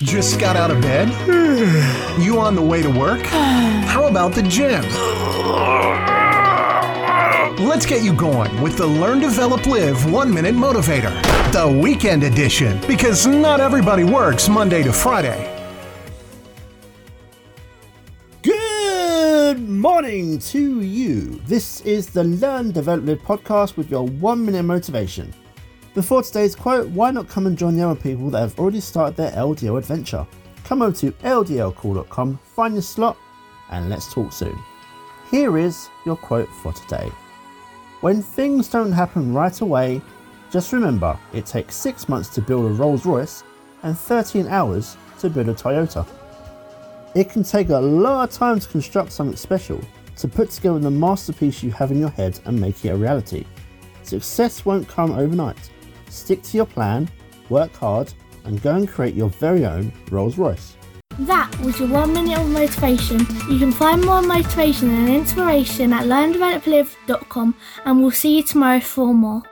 Just got out of bed? You on the way to work? How about the gym? Let's get you going with the Learn, Develop, Live One Minute Motivator, the weekend edition, because not everybody works Monday to Friday. Good morning to you. This is the Learn, Develop, Live podcast with your one minute motivation. Before today's quote, why not come and join the other people that have already started their LDL adventure? Come over to ldlcall.com, find your slot, and let's talk soon. Here is your quote for today. When things don't happen right away, just remember it takes 6 months to build a Rolls Royce and 13 hours to build a Toyota. It can take a lot of time to construct something special, to put together the masterpiece you have in your head and make it a reality. Success won't come overnight stick to your plan, work hard, and go and create your very own Rolls Royce. That was your one minute of motivation. You can find more motivation and inspiration at learndeveloplive.com and we'll see you tomorrow for more.